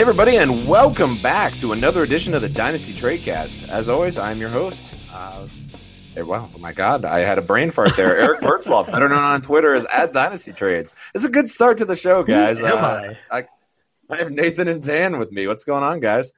Hey, everybody, and welcome back to another edition of the Dynasty Tradecast. As always, I'm your host. Uh, hey, wow, oh my God, I had a brain fart there. Eric Burtzlaff, better known on Twitter as at Dynasty Trades. It's a good start to the show, guys. am Uh, I? I have Nathan and Dan with me. What's going on, guys?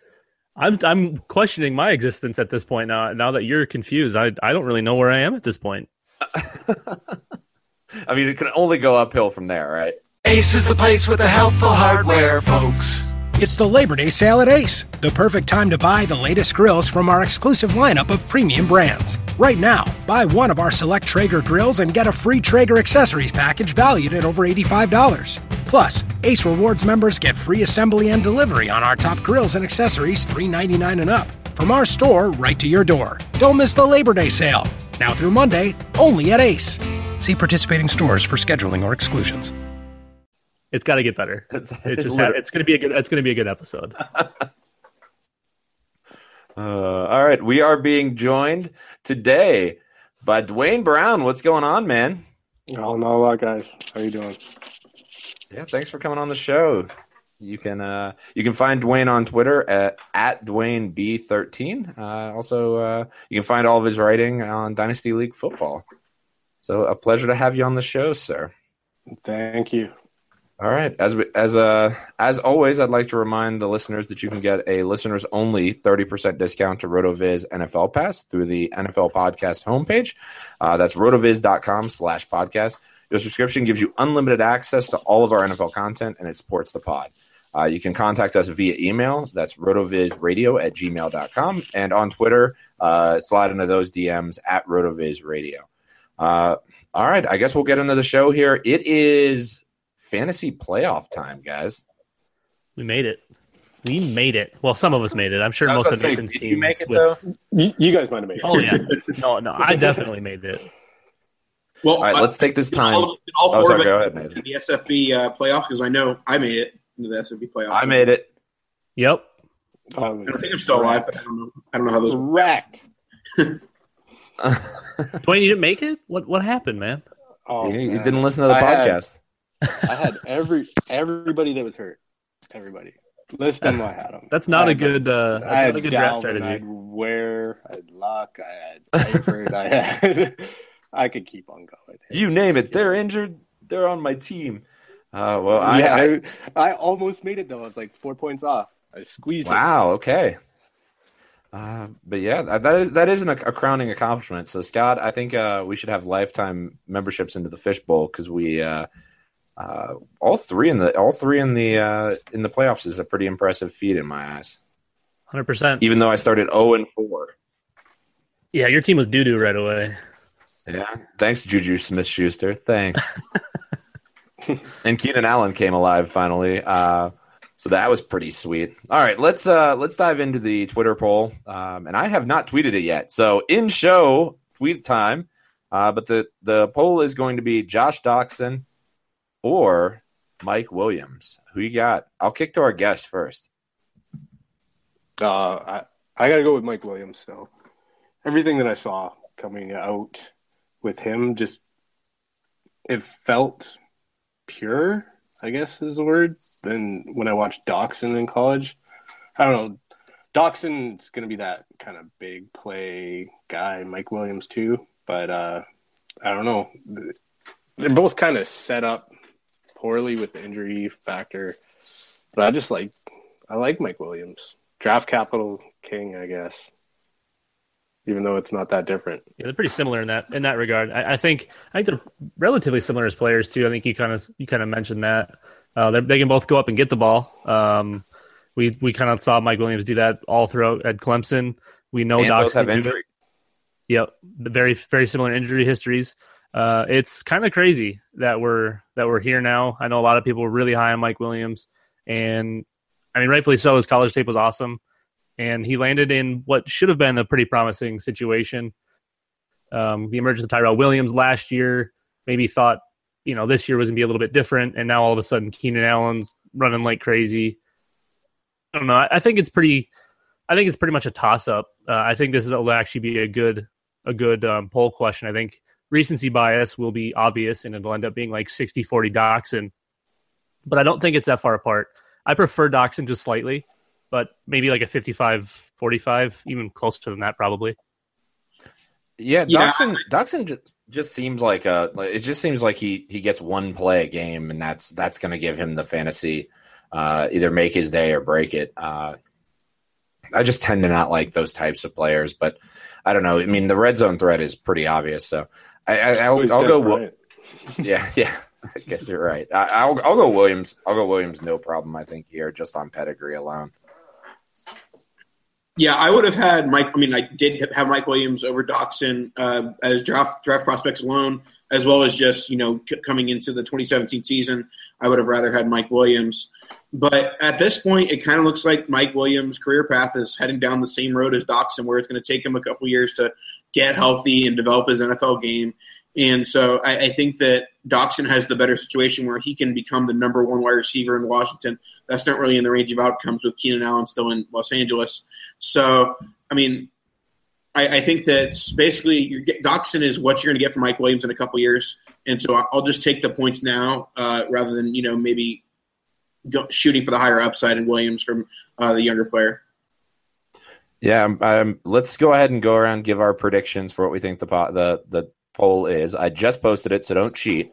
I'm I'm questioning my existence at this point now. Now that you're confused, I I don't really know where I am at this point. I mean, it can only go uphill from there, right? Ace is the place with the helpful hardware, folks. It's the Labor Day sale at Ace, the perfect time to buy the latest grills from our exclusive lineup of premium brands. Right now, buy one of our select Traeger grills and get a free Traeger accessories package valued at over $85. Plus, Ace Rewards members get free assembly and delivery on our top grills and accessories $3.99 and up. From our store right to your door. Don't miss the Labor Day sale. Now through Monday, only at Ace. See participating stores for scheduling or exclusions. It's got to get better. It's- It's just it's going to be a good it's going to be a good episode. Uh, all right, we are being joined today by Dwayne Brown. What's going on, man? Oh, not a lot, guys. How you doing? Yeah, thanks for coming on the show. You can uh, you can find Dwayne on Twitter at, at Dwayne B thirteen. Uh, also, uh, you can find all of his writing on Dynasty League football. So, a pleasure to have you on the show, sir. Thank you. All right, as we, as uh as always, I'd like to remind the listeners that you can get a listeners only thirty percent discount to Rotoviz NFL Pass through the NFL Podcast homepage. Uh, that's rotoviz.com slash podcast. Your subscription gives you unlimited access to all of our NFL content and it supports the pod. Uh, you can contact us via email. That's rotovizradio at gmail.com. And on Twitter, uh, slide into those DMs at rotovizradio. Uh, all right, I guess we'll get into the show here. It is fantasy playoff time, guys. We made it. We made it. Well, some of us made it. I'm sure most of to say, Nathan's did teams. you make it with- though? You, you guys might have made it. Oh yeah. No, no, I definitely made it. Well, All right, I- let's take this time. All, all Oh, four sorry, of us go ahead, made Nathan. the SFB uh, playoffs because I know I made it into the SFB playoffs. I made it. Yep. Um, I think I'm still alive, but I don't know. I don't know how those. wrecked. Dwayne, you didn't make it. What what happened, man? Oh, you, you didn't listen to the I had- podcast. I had every everybody that was hurt. Everybody. List them, I That's- had them. That's not I a had, good. Uh, I that's had not a good draft Dalvin, I strategy. had Ware, I had Luck, I had Eifert, I had. I could keep on going. You name it. They're injured. They're on my team. Uh, well, I, yeah, I, I, I almost made it though. I was like four points off. I squeezed it. wow. Okay. Uh, but yeah, that that is that isn't a, a crowning accomplishment. So Scott, I think uh, we should have lifetime memberships into the fishbowl because we uh, uh, all three in the all three in the uh, in the playoffs is a pretty impressive feat in my eyes. Hundred percent. Even though I started zero and four. Yeah, your team was doo doo right away. Yeah. Thanks, Juju Smith Schuster. Thanks. and Keenan Allen came alive finally. Uh, so that was pretty sweet. All right, let's uh, let's dive into the Twitter poll. Um, and I have not tweeted it yet. So in show tweet time. Uh, but the, the poll is going to be Josh Doctson or Mike Williams. Who you got? I'll kick to our guest first. Uh, I I got to go with Mike Williams still. Everything that I saw coming out with him just it felt pure. I guess is the word. Than when I watched Doctson in college. I don't know. Doctson's going to be that kind of big play guy. Mike Williams too, but uh, I don't know. They're both kind of set up poorly with the injury factor. But I just like I like Mike Williams. Draft capital king, I guess. Even though it's not that different. Yeah, they're pretty similar in that in that regard. I, I think I think they're relatively similar as players too. I think you kind of you kind of mentioned that uh, they they can both go up and get the ball. Um, we we kind of saw Mike Williams do that all throughout at Clemson. We know and Docs both have can do it. injury. Yep, very very similar injury histories. Uh, it's kind of crazy that we're that we're here now. I know a lot of people were really high on Mike Williams, and I mean rightfully so. His college tape was awesome, and he landed in what should have been a pretty promising situation. Um, the emergence of Tyrell Williams last year, maybe thought you know this year was gonna be a little bit different, and now all of a sudden Keenan Allen's running like crazy. I don't know. I, I think it's pretty. I think it's pretty much a toss up. Uh, I think this is will actually be a good a good um, poll question. I think recency bias will be obvious and it'll end up being like 60 40 Doctson. But I don't think it's that far apart. I prefer Doctson just slightly, but maybe like a 55 45, even closer than that, probably. Yeah, Yeah. Doctson, Doctson just, just seems like a. It just seems like he he gets one play a game, and that's that's going to give him the fantasy, uh, either make his day or break it. Uh, I just tend to not like those types of players, but I don't know. I mean, the red zone threat is pretty obvious, so I, I, I'll, I'll go. Des Yeah, yeah. I guess you're right. I, I'll I'll go Williams. I'll go Williams. No problem. I think here just on pedigree alone. Yeah, I would have had Mike. I mean, I did have Mike Williams over Doctson uh, as draft draft prospects alone, as well as just you know c- coming into the 2017 season. I would have rather had Mike Williams, but at this point, it kind of looks like Mike Williams' career path is heading down the same road as Doctson, where it's going to take him a couple years to get healthy and develop his NFL game. And so I, I think that Doctson has the better situation where he can become the number one wide receiver in Washington. That's not really in the range of outcomes with Keenan Allen still in Los Angeles. So, I mean, I, I think that basically your, Doctson is what you're going to get from Mike Williams in a couple years. And so I'll just take the points now uh, rather than, you know, maybe go, shooting for the higher upside in Williams from uh, the younger player. Yeah, um, um, let's go ahead and go around and give our predictions for what we think the po- the the poll is. I just posted it, so don't cheat.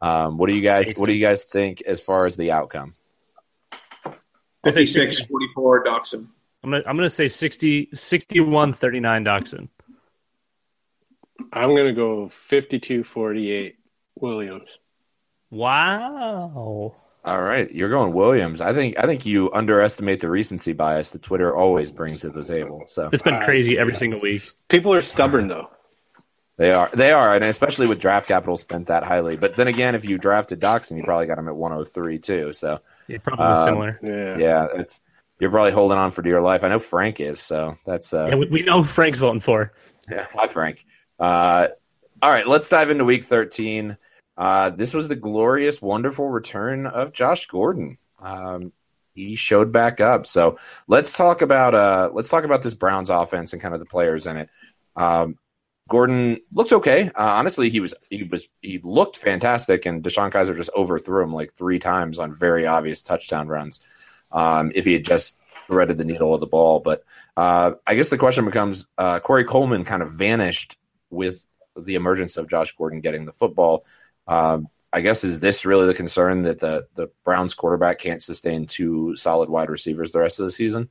Um, what do you guys What do you guys think as far as the outcome? I say 56 44 Doctson. I'm gonna I'm gonna say 60 61 39 Doctson. I'm gonna go 52-48 Williams. Wow. All right, you're going Williams. I think I think you underestimate the recency bias that Twitter always brings to the table. So It's been crazy every single week. People are stubborn though. they are they are, and especially with draft capital spent that highly. But then again, if you drafted Doctson, you probably got him at 103 too. So Yeah, probably Um, similar. Yeah. yeah, it's you're probably holding on for dear life. I know Frank is, so that's uh, Yeah, we, we know who Frank's voting for. Yeah, hi Frank. Uh, all right, let's dive into Week 13. Uh, this was the glorious, wonderful return of Josh Gordon. Um, he showed back up. So let's talk about uh, let's talk about this Browns offense and kind of the players in it. Um, Gordon looked okay. Uh, honestly, he was he was he looked fantastic, and DeShone Kizer just overthrew him like three times on very obvious touchdown runs. um, if he had just threaded the needle of the ball. But uh, I guess the question becomes: uh, Corey Coleman kind of vanished with the emergence of Josh Gordon getting the football. Um, I guess is this really the concern that the the Browns quarterback can't sustain two solid wide receivers the rest of the season?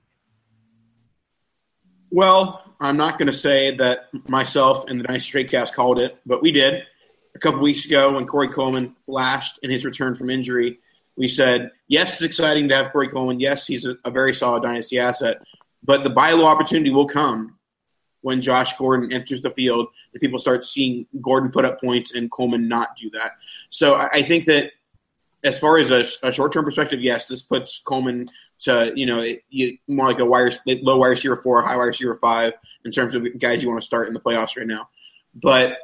Well, I'm not going to say that myself and the Dynasty Tradecast called it, but we did a couple weeks ago when Corey Coleman flashed in his return from injury. We said, yes, it's exciting to have Corey Coleman. Yes, he's a, a very solid dynasty asset, but the buy low opportunity will come when Josh Gordon enters the field and people start seeing Gordon put up points and Coleman not do that. So I, I think that as far as a, a short term perspective, yes, this puts Coleman to you know it, you, more like a wire low wire receiver four, high wire receiver five in terms of guys you want to start in the playoffs right now. But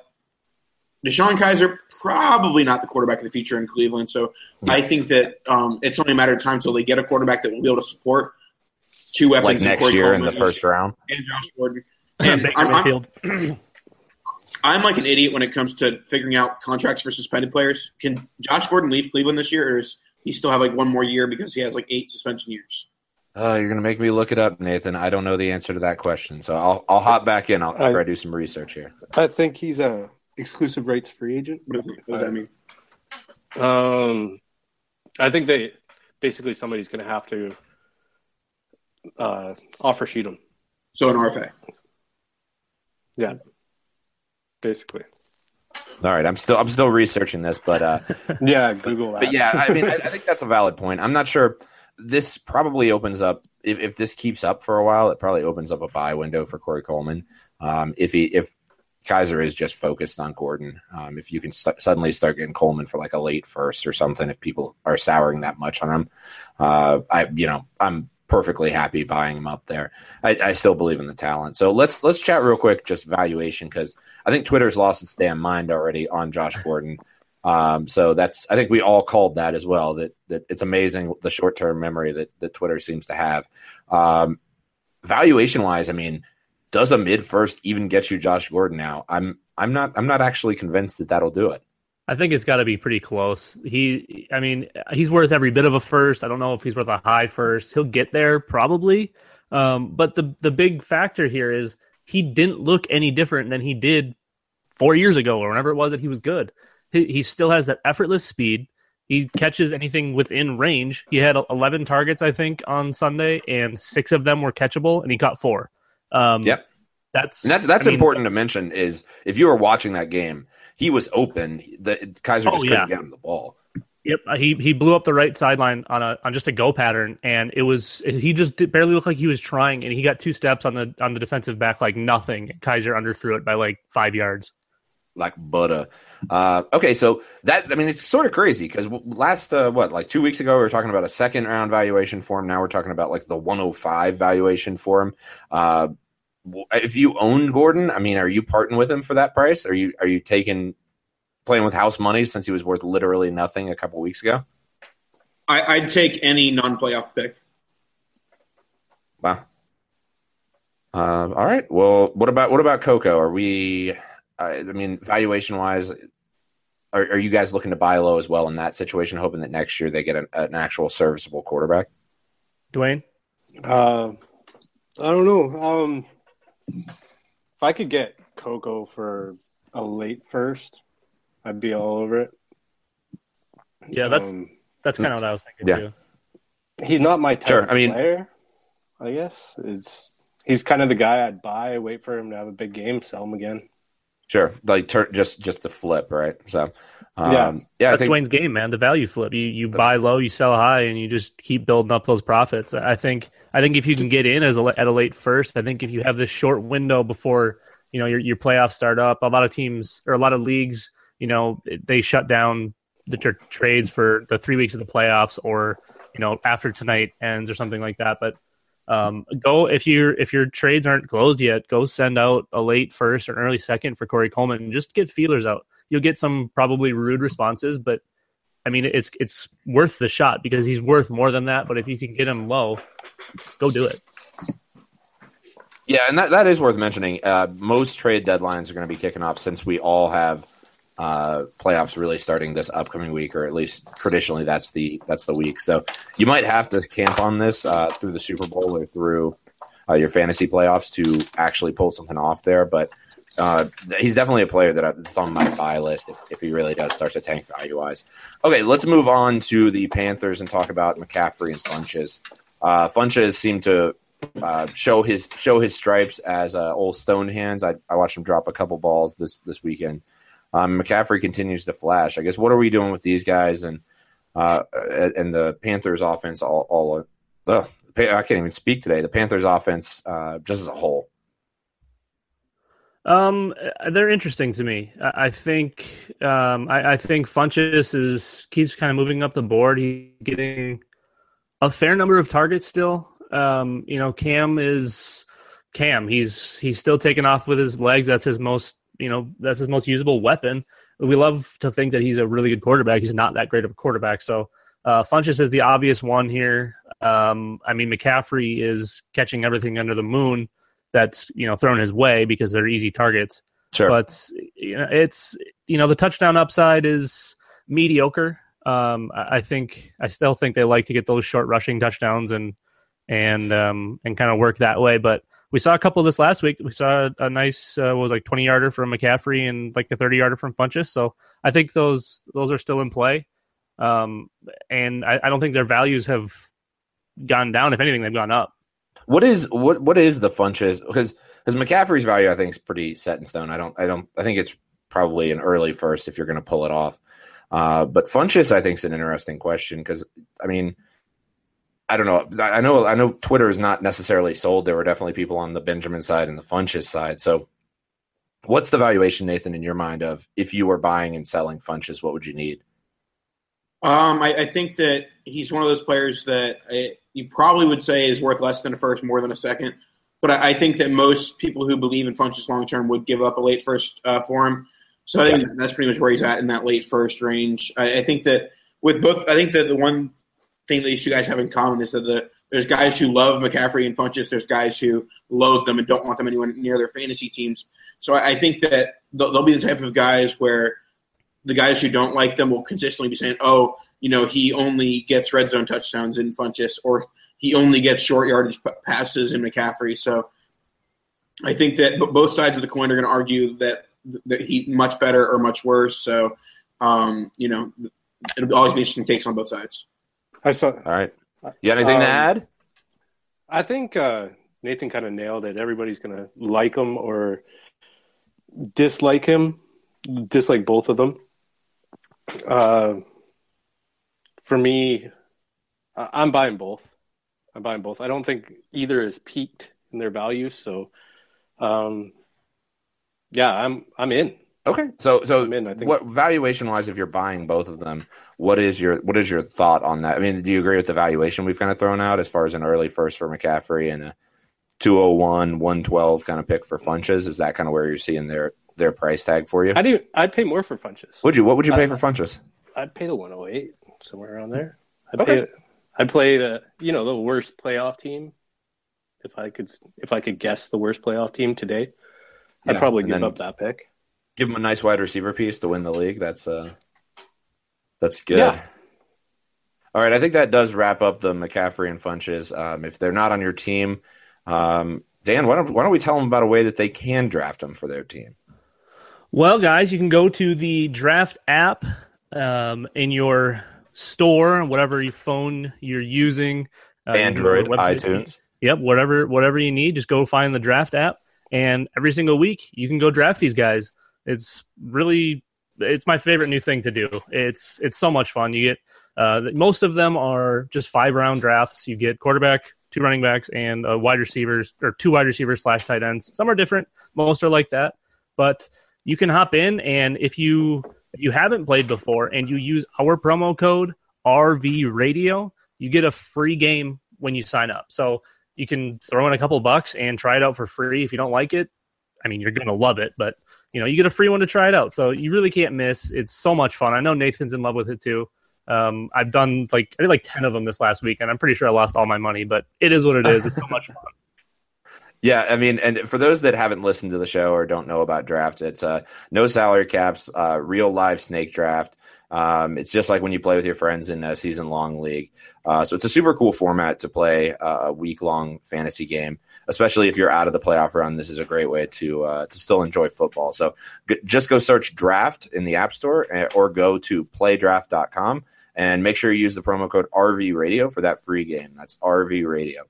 DeShone Kizer probably not the quarterback of the future in Cleveland. So yeah. I think that um, it's only a matter of time until they get a quarterback that will be able to support two weapons like next year Coleman in the first round and Josh Gordon. And I'm, I'm, I'm, like an idiot when it comes to figuring out contracts for suspended players. Can Josh Gordon leave Cleveland this year, or does he still have like one more year because he has like eight suspension years? Oh, you're gonna make me look it up, Nathan. I don't know the answer to that question, so I'll I'll hop back in. I'll I, try to do some research here. I think he's a exclusive rights free agent. What does, what does that mean? Um, I think they basically somebody's going to have to uh, offer sheet him. So an RFA. Yeah, basically. All right, I'm still I'm still researching this, but uh, yeah, Google that. But yeah, I mean, I, I, think that's a valid point. I'm not sure. This probably opens up if, if this keeps up for a while. It probably opens up a buy window for Corey Coleman. Um, if he if Kizer is just focused on Gordon. Um, if you can st- suddenly start getting Coleman for like a late first or something, if people are souring that much on him, uh, I you know I'm perfectly happy buying him up there. I, I, still believe in the talent. So let's let's chat real quick just valuation because I think Twitter's lost its damn mind already on Josh Gordon. Um, so that's I think we all called that as well. That that it's amazing the short term memory that that Twitter seems to have. Um, valuation wise, I mean does a mid first even get you Josh Gordon now? I'm I'm not I'm not actually convinced that that'll do it. I think it's got to be pretty close. He, I mean, he's worth every bit of a first. I don't know if he's worth a high first. He'll get there probably, um, but the the big factor here is he didn't look any different than he did four years ago or whenever it was that he was good. He, he still has that effortless speed. He catches anything within range. He had 11 targets, I think, on Sunday, and six of them were catchable, and he caught four. Um, yep. That's and that's, that's I mean, important to mention. Is if you were watching that game, he was open. The Kizer oh, just couldn't yeah. get him the ball. Yep, uh, he he blew up the right sideline on a on just a go pattern, and it was he just barely looked like he was trying, and he got two steps on the on the defensive back like nothing. Kizer underthrew it by like five yards, like butter. Uh, okay, so that I mean it's sort of crazy because last uh, what like two weeks ago we were talking about a second round valuation for him. Now we're talking about like the 105 valuation for him. Uh, if you own Gordon, I mean, are you parting with him for that price? Are you are you taking playing with house money since he was worth literally nothing a couple weeks ago? I, would take any non-playoff pick. Wow. Uh, all right. Well, what about what about Coco? Are we? I mean, valuation wise, are, are, you guys looking to buy low as well in that situation, hoping that next year they get an, an actual serviceable quarterback? Dwayne, uh, I don't know. Um, if I could get Coco for a late first, I'd be all over it. Yeah, that's um, that's kind of what I was thinking yeah. too. He's not my type sure. I mean, player. I guess it's he's kind of the guy I'd buy, wait for him to have a big game, sell him again. Sure, like tur- just just the flip, right? So, um, yeah, yeah, that's think, Dwayne's game, man. The value flip. You you buy low, you sell high, and you just keep building up those profits. I think I think if you can get in as a, at a late first, I think if you have this short window before you know your your playoffs start up, a lot of teams or a lot of leagues, you know, they shut down the tra- trades for the three weeks of the playoffs, or you know after tonight ends or something like that. But um, go if your if your trades aren't closed yet, go send out a late first or an early second for Corey Coleman and just get feelers out. You'll get some probably rude responses, but I mean it's it's worth the shot because he's worth more than that. But if you can get him low, go do it. Yeah, and that, that is worth mentioning. Uh, most trade deadlines are going to be kicking off since we all have uh, playoffs really starting this upcoming week, or at least traditionally that's the that's the week. So you might have to camp on this uh, through the Super Bowl or through uh, your fantasy playoffs to actually pull something off there. But uh, he's definitely a player that's on my buy list if, if he really does start to tank value wise. Okay, let's move on to the Panthers and talk about McCaffrey and Funchess. Uh, Funchess seemed to uh, show his show his stripes as uh, old stone hands. I, I watched him drop a couple balls this this weekend. Um, McCaffrey continues to flash. I guess what are we doing with these guys and uh, and the Panthers offense all all uh, I can't even speak today. The Panthers offense uh, just as a whole. Um, they're interesting to me. I, think um, I, I think Funchess is keeps kind of moving up the board. He's getting a fair number of targets still. Um, you know, Cam is Cam. He's he's still taking off with his legs. That's his most you know that's his most usable weapon. We love to think that he's a really good quarterback. He's not that great of a quarterback. So uh, Funchess is the obvious one here. Um, I mean, McCaffrey is catching everything under the moon that's you know thrown his way because they're easy targets. Sure. But you know, it's you know the touchdown upside is mediocre. Um, I think I still think they like to get those short rushing touchdowns and and um, and kind of work that way. But we saw a couple this last week. We saw a, nice uh, was like twenty yarder from McCaffrey and like a thirty yarder from Funchess. So I think those those are still in play. Um, and I, I don't think their values have gone down. If anything, they've gone up. What is what what is the Funchess? Because because McCaffrey's value I think is pretty set in stone. I don't I don't I think it's probably an early first if you're going to pull it off. Uh, but Funchess I think is an interesting question because I mean I don't know I know I know Twitter is not necessarily sold. There were definitely people on the Benjamin side and the Funchess side. So what's the valuation, Nathan, in your mind of if you were buying and selling Funchess, what would you need? Um, I, I, think that he's one of those players that I, you probably would say is worth less than a first, more than a second. But I, I think that most people who believe in Funchess long term would give up a late first uh, for him. So I think yeah. that's pretty much where he's at in that late first range. I, I, think that with both, I think that the one thing that these two guys have in common is that the there's guys who love McCaffrey and Funchess. There's guys who loathe them and don't want them anywhere near their fantasy teams. So I, I think that they'll, they'll be the type of guys where the guys who don't like them will consistently be saying, "Oh, you know, he only gets red zone touchdowns in Funchess, or he only gets short yardage passes in McCaffrey." So, I think that both sides of the coin are going to argue that that he much better or much worse. So, um, you know, it'll always be interesting takes on both sides. I saw. All right. You got anything um, to add? I think uh, Nathan kind of nailed it. Everybody's going to like him or dislike him, dislike both of them. Uh, for me, I'm buying both. I'm buying both. I don't think either is peaked in their values. So, um, yeah, I'm I'm in. Okay, so so in, I think. what valuation wise, if you're buying both of them, what is your what is your thought on that? I mean, do you agree with the valuation we've kind of thrown out as far as an early first for McCaffrey and a 201, 112 kind of pick for Funchess? Is that kind of where you're seeing their their price tag for you? I do. I'd pay more for Funchess. Would you? What would you pay uh, for Funchess? I'd pay the 108 somewhere around there. I'd okay. pay. I'd play the you know the worst playoff team. If I could, if I could guess the worst playoff team today, yeah, I'd probably give up that pick. Give him a nice wide receiver piece to win the league. That's uh, that's good. Yeah. All right, I think that does wrap up the McCaffrey and Funchess. Um, if they're not on your team, um, Dan, why don't why don't we tell them about a way that they can draft them for their team? Well, guys, you can go to the draft app um, in your store, whatever your phone you're using, uh, Android, iTunes. Yep, whatever whatever you need, just go find the draft app, and every single week you can go draft these guys. It's really it's my favorite new thing to do. It's it's so much fun. You get uh, most of them are just five round drafts. You get quarterback, two running backs, and uh, wide receivers or two wide receivers slash tight ends. Some are different. Most are like that, but you can hop in and if you if you haven't played before and you use our promo code RV Radio, you get a free game when you sign up. So you can throw in a couple bucks and try it out for free. If you don't like it, I mean, you're going to love it, but you know, you get a free one to try it out. So you really can't miss. It's so much fun. I know Nathan's in love with it too. Um, I've done like I did like ten of them this last week, and I'm pretty sure I lost all my money, but it is what it is. It's so much fun. Yeah, I mean, and for those that haven't listened to the show or don't know about draft, it's uh, no salary caps, uh, real live snake draft. Um, it's just like when you play with your friends in a season long league. Uh, so it's a super cool format to play a week long fantasy game, especially if you're out of the playoff run. This is a great way to uh, to still enjoy football. So g- just go search draft in the App Store eh, or go to playdraft.com and make sure you use the promo code RV Radio for that free game. That's RV Radio.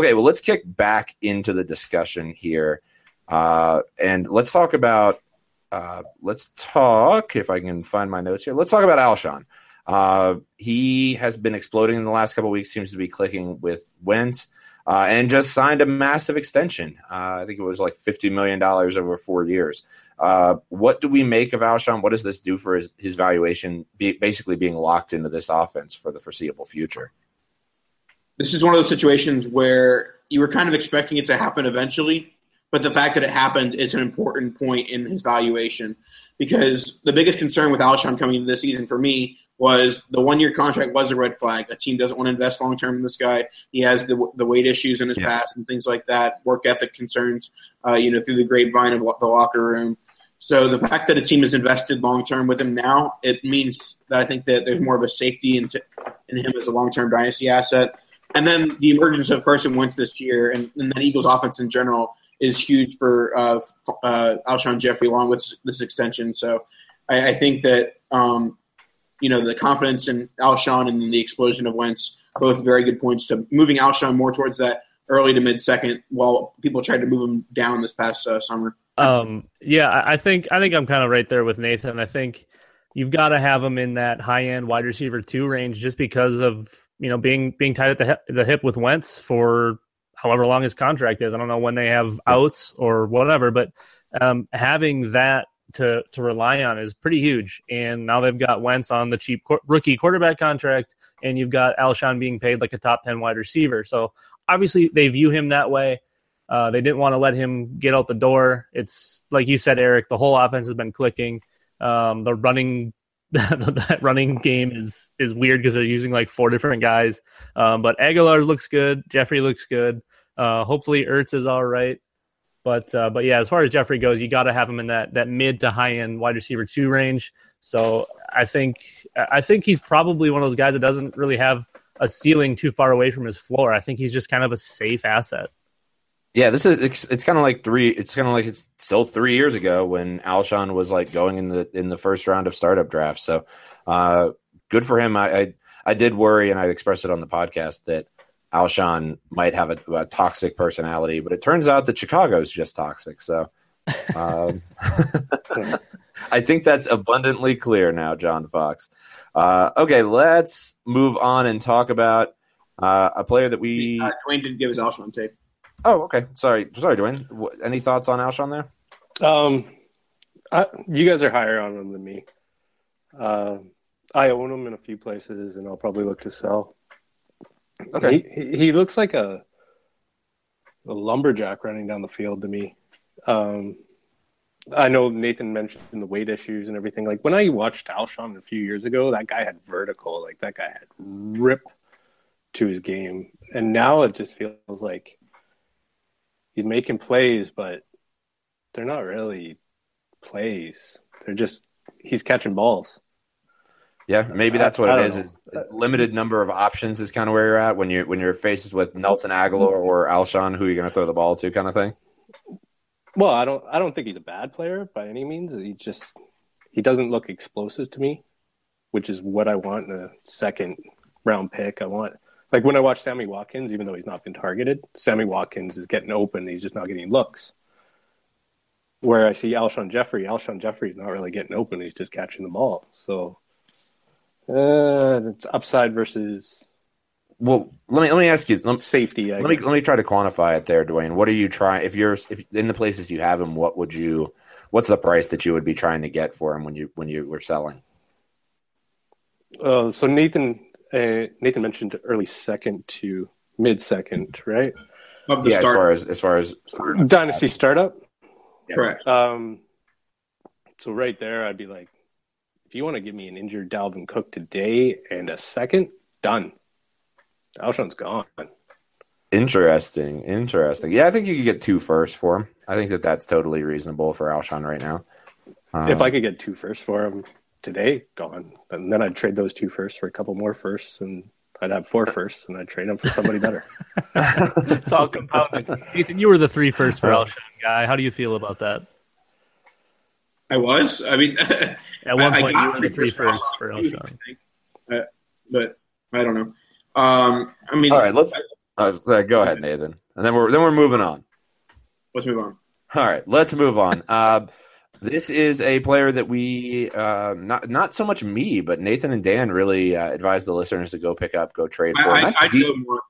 Okay, well, let's kick back into the discussion here. Uh, and let's talk about uh, let's talk if I can find my notes here. Let's talk about Alshon. Uh, he has been exploding in the last couple weeks. Seems to be clicking with Wentz, uh, and just signed a massive extension. Uh, I think it was like fifty million dollars over four years. Uh, what do we make of Alshon? What does this do for his, his valuation? Be, basically, being locked into this offense for the foreseeable future. This is one of those situations where you were kind of expecting it to happen eventually, but the fact that it happened is an important point in his valuation because the biggest concern with Alshon coming into this season for me was the one year contract was a red flag. A team doesn't want to invest long term in this guy. He has the, the weight issues in his yeah. past and things like that, work ethic concerns, uh, you know, through the grapevine of the locker room. So the fact that a team is invested long term with him now, it means that I think that there's more of a safety in, t- in him as a long term dynasty asset. And then the emergence of Carson Wentz this year and, and Eagles offense in general is huge for uh, uh, Alshon Jeffery along with this extension. So I, I think that um, you know the confidence in Alshon and then the explosion of Wentz both very good points to moving Alshon more towards that early to mid second while people tried to move him down this past uh, summer. Um, yeah, I think I think I'm kind of right there with Nathan. I think you've got to have him in that high end wide receiver two range just because of you know being being tied at the hip, the hip with Wentz for however long his contract is. I don't know when they have outs or whatever, but um, having that to to rely on is pretty huge. And now they've got Wentz on the cheap qu- rookie quarterback contract, and you've got Alshon being paid like a top ten wide receiver. So obviously they view him that way. Uh, they didn't want to let him get out the door. It's like you said, Eric. The whole offense has been clicking. Um, the running that running game is is weird because they're using like four different guys. Um, but Agholor looks good. Jeffery looks good. Uh, hopefully Ertz is all right. But uh, but yeah, as far as Jeffery goes, you got to have him in that that mid to high end wide receiver two range. So I think I think he's probably one of those guys that doesn't really have a ceiling too far away from his floor. I think he's just kind of a safe asset. Yeah, this is it's, it's kind of like three. It's kind of like it's still three years ago when Alshon was like going in the in the first round of startup drafts. So, uh, good for him. I, I I did worry, and I expressed it on the podcast that Alshon might have a, a, toxic personality, but it turns out that Chicago is just toxic. So, um, I think that's abundantly clear now, John Fox. Uh, okay, let's move on and talk about uh, a player that we. Uh, Dwayne didn't give his Alshon tape. Oh, okay. Sorry, sorry, Dwayne. Any thoughts on Alshon there? Um, I, you guys are higher on him than me. Uh, I own him in a few places, and I'll probably look to sell. Okay. He, he looks like a a lumberjack running down the field to me. Um, I know Nathan mentioned the weight issues and everything. Like when I watched Alshon a few years ago, that guy had vertical. Like that guy had rip to his game, and now it just feels like he's making plays, but they're not really plays. They're just he's catching balls. Yeah, maybe that's what it is. Limited number of options is kind of where you're at when you're when you're faced with Nelson Agholor or Alshon, who are you're going to throw the ball to, kind of thing. Well, I don't I don't think he's a bad player by any means. He just he doesn't look explosive to me, which is what I want in a second round pick. I want like when I watch Sammy Watkins, even though he's not been targeted, Sammy Watkins is getting open. He's just not getting looks. Where I see Alshon Jeffery, Alshon Jeffery's not really getting open. He's just catching the ball. So uh, it's upside versus. Well, let me let me ask you. Let, safety. I let guess. me let me try to quantify it there, Dwayne. What are you trying? If you're if in the places you have him, what would you? What's the price that you would be trying to get for him when you when you were selling? Uh, so Nathan uh, Nathan mentioned early second to mid second, right? Of the yeah, start. as far as as far as startup. dynasty startup. Correct. Um, so right there, I'd be like, if you want to give me an injured Dalvin Cook today and a second, done. Alshon's gone. Interesting, interesting. Yeah, I think you could get two first for him. I think that that's totally reasonable for Alshon right now. Um, if I could get two first for him today, gone, and then I'd trade those two first for a couple more firsts, and I'd have four firsts, and I'd trade them for somebody better. it's all compounded. Ethan, you were the three first for Alshon guy. How do you feel about that? I was. I mean, at one I- I point got you were the three firsts first for Alshon, Alshon. I think. Uh, but I don't know. Um, I mean, all right, let's uh, go ahead, Nathan, and then we're then we're moving on. let's move on. All right, let's move on. Uh, this is a player that we uh, not not so much me, but Nathan and Dan really uh, advised the listeners to go pick up, go trade for. and I, that's I, I D- go more.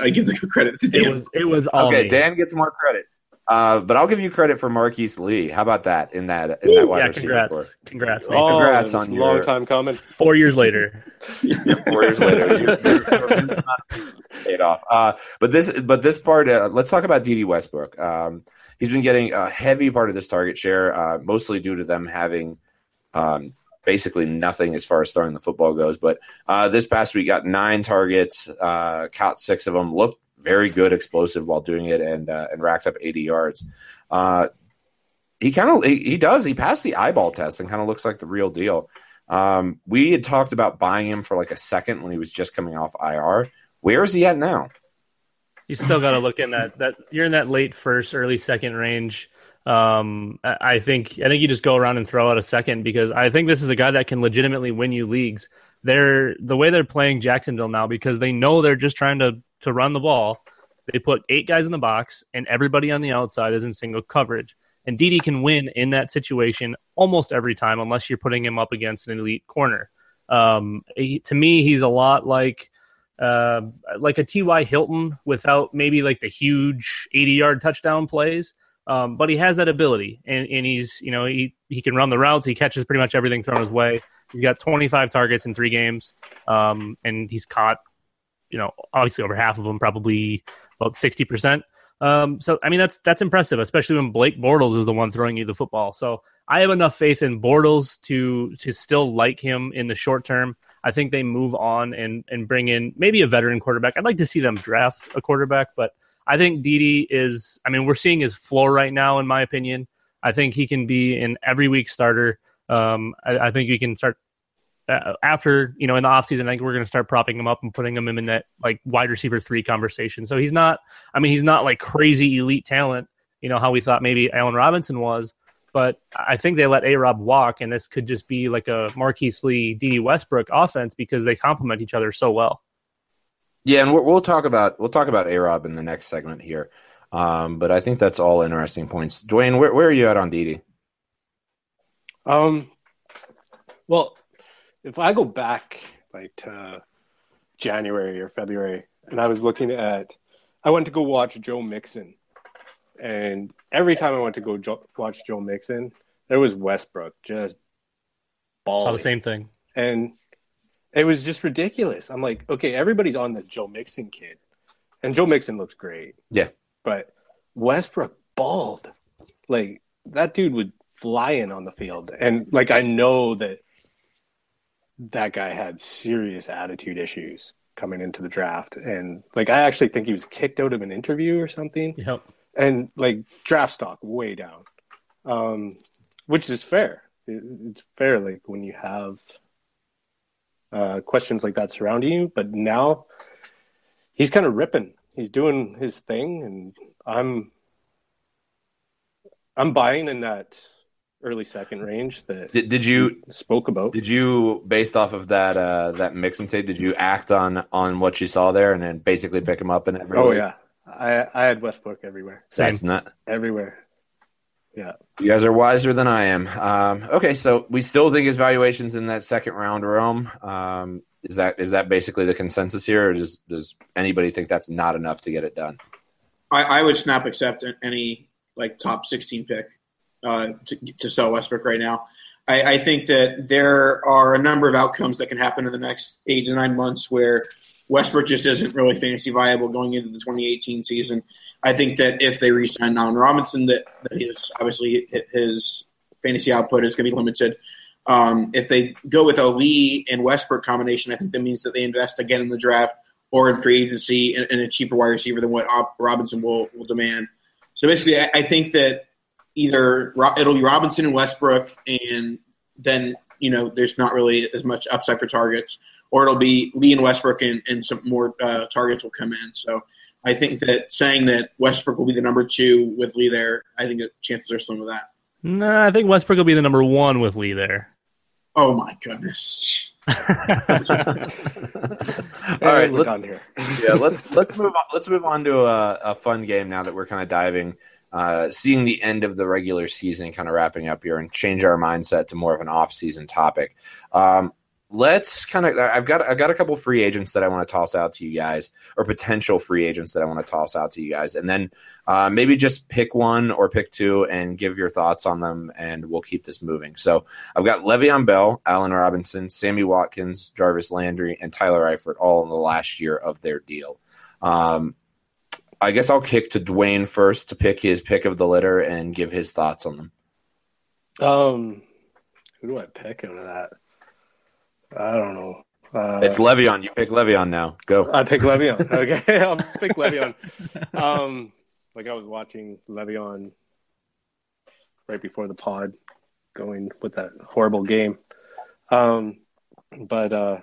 I give the credit to Dan. It was it was all okay, me. Dan gets more credit, uh, but I'll give you credit for Marquise Lee. How about that in that in that wide yeah, receiver congrats, core? congrats. oh, congrats on a long time coming. Four years later, Four years later, you- paid off. Uh, but this, but this part, uh, let's talk about Dede Westbrook. Um, he's been getting a heavy part of this target share, uh, mostly due to them having um, basically nothing as far as throwing the football goes. But uh, this past week, got nine targets, uh, caught six of them, looked very good, explosive while doing it, and uh, and racked up 80 yards. Uh, he kind of he, he does he passed the eyeball test and kind of looks like the real deal. Um, we had talked about buying him for like a second when he was just coming off IR. Where is he at now? You still got to look in that that you're in that late first, early second range. Um, I think I think you just go around and throw out a second because I think this is a guy that can legitimately win you leagues. They're the way they're playing Jacksonville now because they know they're just trying to to run the ball. They put eight guys in the box and everybody on the outside is in single coverage. And Dede can win in that situation almost every time unless you're putting him up against an elite corner. Um, he- to me, he's a lot like uh, like a T.Y. Hilton without maybe like the huge 80 yard touchdown plays. Um, but he has that ability, and, and he's you know he he can run the routes. He catches pretty much everything thrown his way. He's got 25 targets in three games, um, and he's caught you know obviously over half of them, probably about 60 percent. Um, so I mean that's that's impressive, especially when Blake Bortles is the one throwing you the football. So I have enough faith in Bortles to to still like him in the short term. I think they move on and and bring in maybe a veteran quarterback. I'd like to see them draft a quarterback, but I think Dede is. I mean, we're seeing his floor right now, in my opinion. I think he can be an every week starter. Um, I, I think we can start uh, after you know in the offseason. I think we're going to start propping him up and putting him in that like wide receiver three conversation. So he's not. I mean, he's not like crazy elite talent. You know how we thought maybe Allen Robinson was, but I think they let A Rob walk, and this could just be like a Marquise Lee, D. Westbrook offense because they complement each other so well. Yeah, and we'll, we'll talk about we'll talk about A Rob in the next segment here. Um, but I think that's all interesting points. Dwayne, where, where are you at on Dede? Um, well, if I go back like to January or February, and I was looking at, I went to go watch Joe Mixon, and every time I went to go jo- watch Joe Mixon, there was Westbrook just balling. Saw the same thing. and it was just ridiculous. I'm like, okay, everybody's on this Joe Mixon kid, and Joe Mixon looks great, Yeah, but Westbrook balled, like that dude would fly in on the field, and like I know that that guy had serious attitude issues coming into the draft, and like I actually think he was kicked out of an interview or something Yep. And like draft stock way down, um, which is fair. It- It's fair, like when you have uh, questions like that surrounding you. But now he's kind of ripping. He's doing his thing, and I'm I'm buying in that early second range that did, did you spoke about. did you based off of that uh, that Mixon tape? Did you act on on what you saw there and then basically pick him up and everything? Oh yeah, I I had Westbrook everywhere, that's not. everywhere. Yeah. You guys are wiser than I am. Um, okay, so we still think his valuation's in that second round realm. Um, is that is that basically the consensus here, or does does anybody think that's not enough to get it done? I, I would snap accept any like top 16 pick uh, to, to sell Westbrook right now. I, I think that there are a number of outcomes that can happen in the next eight to nine months where Westbrook just isn't really fantasy viable going into the 2018 season. I think that if they re-sign Allen Robinson, that, that his obviously his fantasy output is going to be limited. Um, if they go with a Lee and Westbrook combination, I think that means that they invest again in the draft or in free agency and, and a cheaper wide receiver than what Robinson will, will demand. So basically, I, I think that either it'll be Robinson and Westbrook, and then you know there's not really as much upside for targets, or it'll be Lee and Westbrook, and, and some more uh, targets will come in. So I think that saying that Westbrook will be the number two with Lee there, I think the chances are slim with that. No, nah, I think Westbrook will be the number one with Lee there. Oh my goodness. All right, let's, on here. yeah, let's let's move on. Let's move on to a, a fun game now that we're kind of diving, uh, seeing the end of the regular season, kind of wrapping up here, and change our mindset to more of an off-season topic. Um, let's kind of I've got I've got a couple free agents that I want to toss out to you guys or potential free agents that I want to toss out to you guys and then uh, maybe just pick one or pick two and give your thoughts on them and we'll keep this moving. So I've got Le'Veon Bell, Allen Robinson, Sammy Watkins, Jarvis Landry, and Tyler Eifert all in the last year of their deal. Um, I guess I'll kick to Dwayne first to pick his pick of the litter and give his thoughts on them. Um, who do I pick out of that? I don't know. Uh, it's Le'Veon. You pick Le'Veon now. Go. I pick Le'Veon. Okay, I'll pick Le'Veon. Um, like I was watching Le'Veon right before the pod, going with that horrible game. Um, but uh,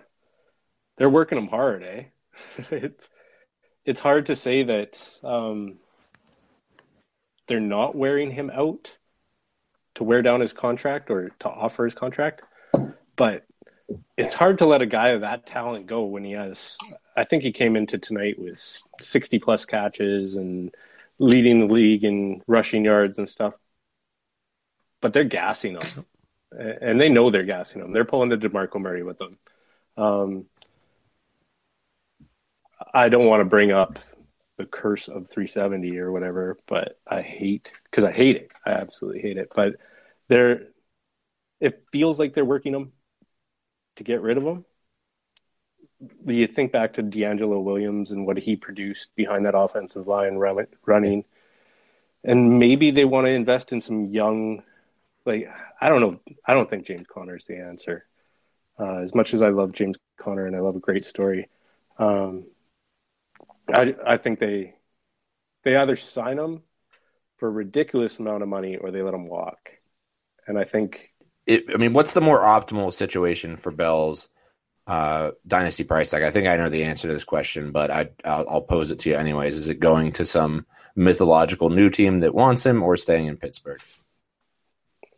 they're working him hard, eh? it's it's hard to say that um, they're not wearing him out to wear down his contract or to offer his contract, but it's hard to let a guy of that talent go when he has. I think he came into tonight with 60 plus catches and leading the league in rushing yards and stuff. But they're gassing him, and they know they're gassing him. They're pulling the Demarco Murray with them. Um, I don't want to bring up the curse of 370 or whatever, but I hate because I hate it. I absolutely hate it. But they're it feels like they're working them to get rid of him. You think back to DeAngelo Williams and what he produced behind that offensive line running, and maybe they want to invest in some young, like I don't know. I don't think James Conner is the answer. Uh, as much as I love James Conner and I love a great story, um, I I think they they either sign him for a ridiculous amount of money or they let him walk. And I think it, I mean, what's the more optimal situation for Bell's uh, dynasty price tag? I think I know the answer to this question, but I, I'll, I'll, pose it to you anyways. Is it going to some mythological new team that wants him, or staying in Pittsburgh?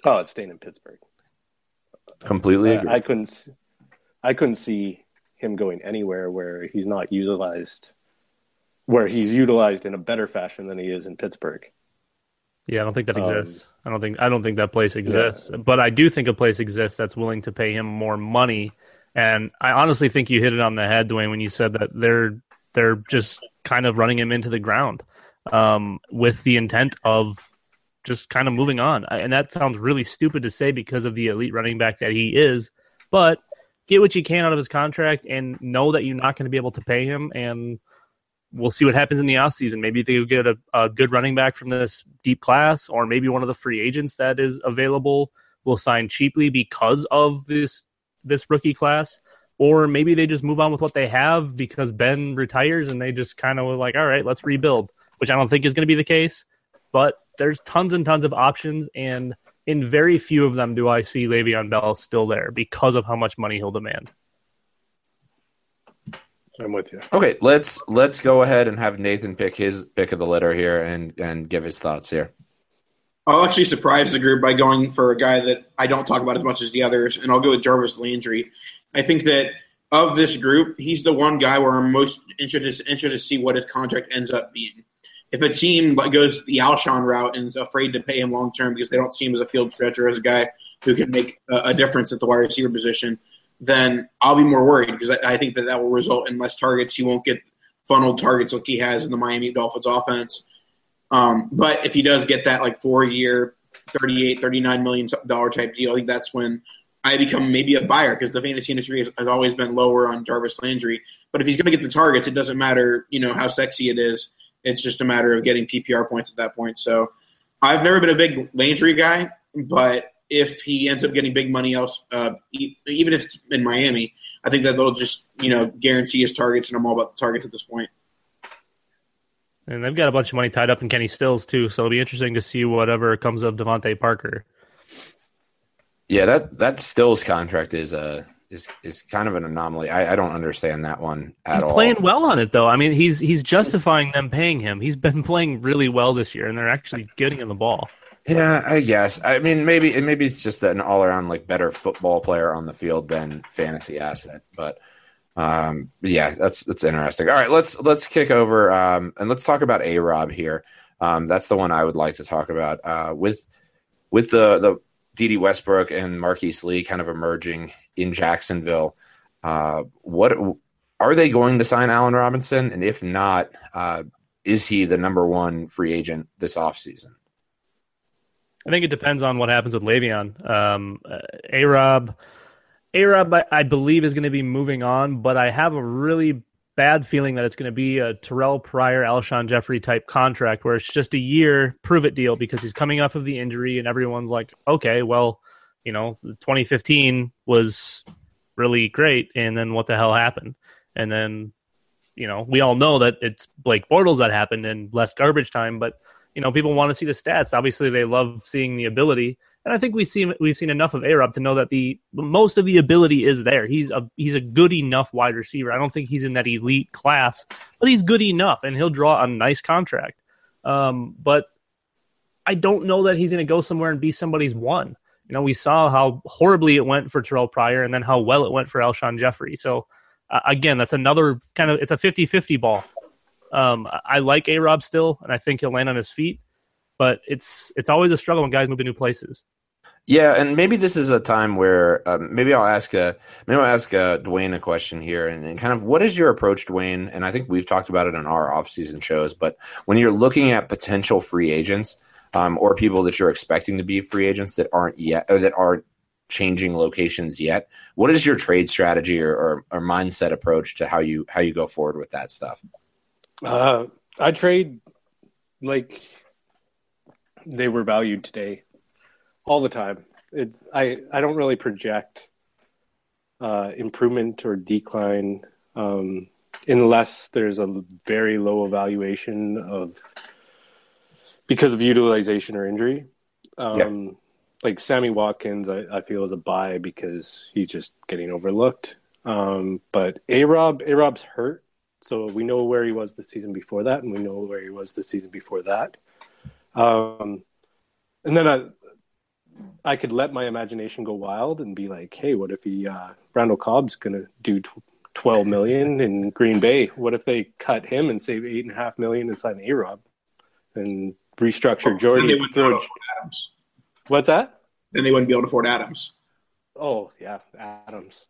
Oh, it's staying in Pittsburgh. Completely agree. I, I couldn't. I couldn't see him going anywhere where he's not utilized, where he's utilized in a better fashion than he is in Pittsburgh. Yeah, I don't think that exists. Um, I don't think I don't think that place exists. Yeah. But I do think a place exists that's willing to pay him more money. And I honestly think you hit it on the head, Dwayne, when you said that they're they're just kind of running him into the ground um, with the intent of just kind of moving on. And that sounds really stupid to say because of the elite running back that he is. But get what you can out of his contract and know that you're not going to be able to pay him and we'll see what happens in the offseason. Maybe they'll get a, a, good running back from this deep class, or maybe one of the free agents that is available will sign cheaply because of this this rookie class. Or maybe they just move on with what they have because Ben retires and they just kind of like, all right, let's rebuild, which I don't think is going to be the case. But there's tons and tons of options, and in very few of them do I see Le'Veon Bell still there because of how much money he'll demand. I'm with you. Okay, let's let's go ahead and have Nathan pick his pick of the litter here and and give his thoughts here. I'll actually surprise the group by going for a guy that I don't talk about as much as the others, and I'll go with Jarvis Landry. I think that of this group, he's the one guy where I'm most interested interested to see what his contract ends up being. If a team goes the Alshon route and is afraid to pay him long term because they don't see him as a field stretcher, as a guy who can make a, a difference at the wide receiver position, then I'll be more worried because I, I, think that that will result in less targets. He won't get funneled targets like he has in the Miami Dolphins offense. Um, but if he does get that like four year, 38, 39 million dollar type deal, I think that's when I become maybe a buyer because the fantasy industry has, has, always been lower on Jarvis Landry. But if he's going to get the targets, it doesn't matter, you know, how sexy it is. It's just a matter of getting PPR points at that point. So I've never been a big Landry guy, but if he ends up getting big money else, uh, even if it's in Miami, I think that they'll just you know guarantee his targets, and I'm all about the targets at this point. And they've got a bunch of money tied up in Kenny Stills too, so it'll be interesting to see whatever comes of DeVante Parker. Yeah, that that Stills contract is a is is kind of an anomaly. I, I don't understand that one at he's all. playing well on it though. I mean, he's he's justifying them paying him. He's been playing really well this year, and they're actually getting him the ball. Yeah, I guess. I mean, maybe and maybe it's just an all around like better football player on the field than fantasy asset. But um, yeah, that's that's interesting. All right, let's let's kick over um, and let's talk about a Rob here. Um, that's the one I would like to talk about uh, with with the the Dede Westbrook and Marquise Lee kind of emerging in Jacksonville. Uh, what are they going to sign Allen Robinson? And if not, uh, is he the number one free agent this offseason? I think it depends on what happens with Le'Veon. Um, uh, a Rob, A Rob, I, I believe is going to be moving on, but I have a really bad feeling that it's going to be a Terrelle Pryor, Alshon Jeffery type contract where it's just a year prove it deal because he's coming off of the injury and everyone's like, okay, well, you know, 2015 was really great, and then what the hell happened? And then, you know, we all know that it's Blake Bortles that happened and less garbage time, but you know, people want to see the stats. Obviously, they love seeing the ability, and I think we've seen we've seen enough of A Rob to know that the most of the ability is there. He's a he's a good enough wide receiver. I don't think he's in that elite class, but he's good enough, and he'll draw a nice contract. Um, but I don't know that he's going to go somewhere and be somebody's one. You know, we saw how horribly it went for Terrelle Pryor, and then how well it went for Alshon Jeffery. So uh, again, that's another kind of it's a 50-50 ball. Um, I like A Rob still, and I think he'll land on his feet. But it's it's always a struggle when guys move to new places. Yeah, and maybe this is a time where um, maybe I'll ask a maybe I'll ask uh, Dwayne a question here, and, and, kind of what is your approach, Dwayne? And I think we've talked about it in our off-season shows, but when you're looking at potential free agents um, or people that you're expecting to be free agents that aren't yet or that aren't changing locations yet, what is your trade strategy or, or, or mindset approach to how you how you go forward with that stuff? Uh, I trade like they were valued today all the time. It's I I don't really project uh, improvement or decline um, unless there's a very low evaluation of because of utilization or injury. Um, yeah. Like Sammy Watkins, I, I, feel is a buy because he's just getting overlooked. Um, but A Rob, A Rob's hurt, so we know where he was the season before that, and we know where he was the season before that. Um, and then I, I could let my imagination go wild and be like, hey, what if he uh, Randall Cobb's gonna do twelve million in Green Bay? What if they cut him and save eight and a half million and sign A Rob and restructure well, Jordan? Adams. What's that? Then they wouldn't be able to afford Adams. Oh yeah, Adams.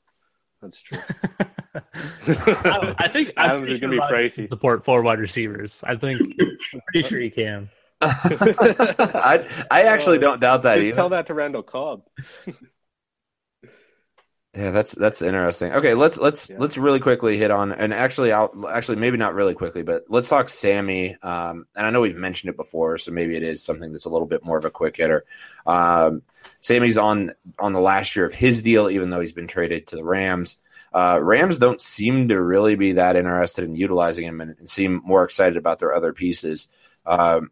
That's true. I, I, think Adams is going to be pricey. Support four wide receivers. I think I'm pretty sure he can. I I actually uh, don't doubt that. Just either. tell that to Randall Cobb. Yeah, that's that's interesting. Okay, let's let's yeah. let's really quickly hit on and actually I'll actually maybe not really quickly, but let's talk Sammy. Um, and I know we've mentioned it before, so maybe it is something that's a little bit more of a quick hitter. Um, Sammy's on on the last year of his deal, even though he's been traded to the Rams. Uh, Rams don't seem to really be that interested in utilizing him and, and seem more excited about their other pieces. Um,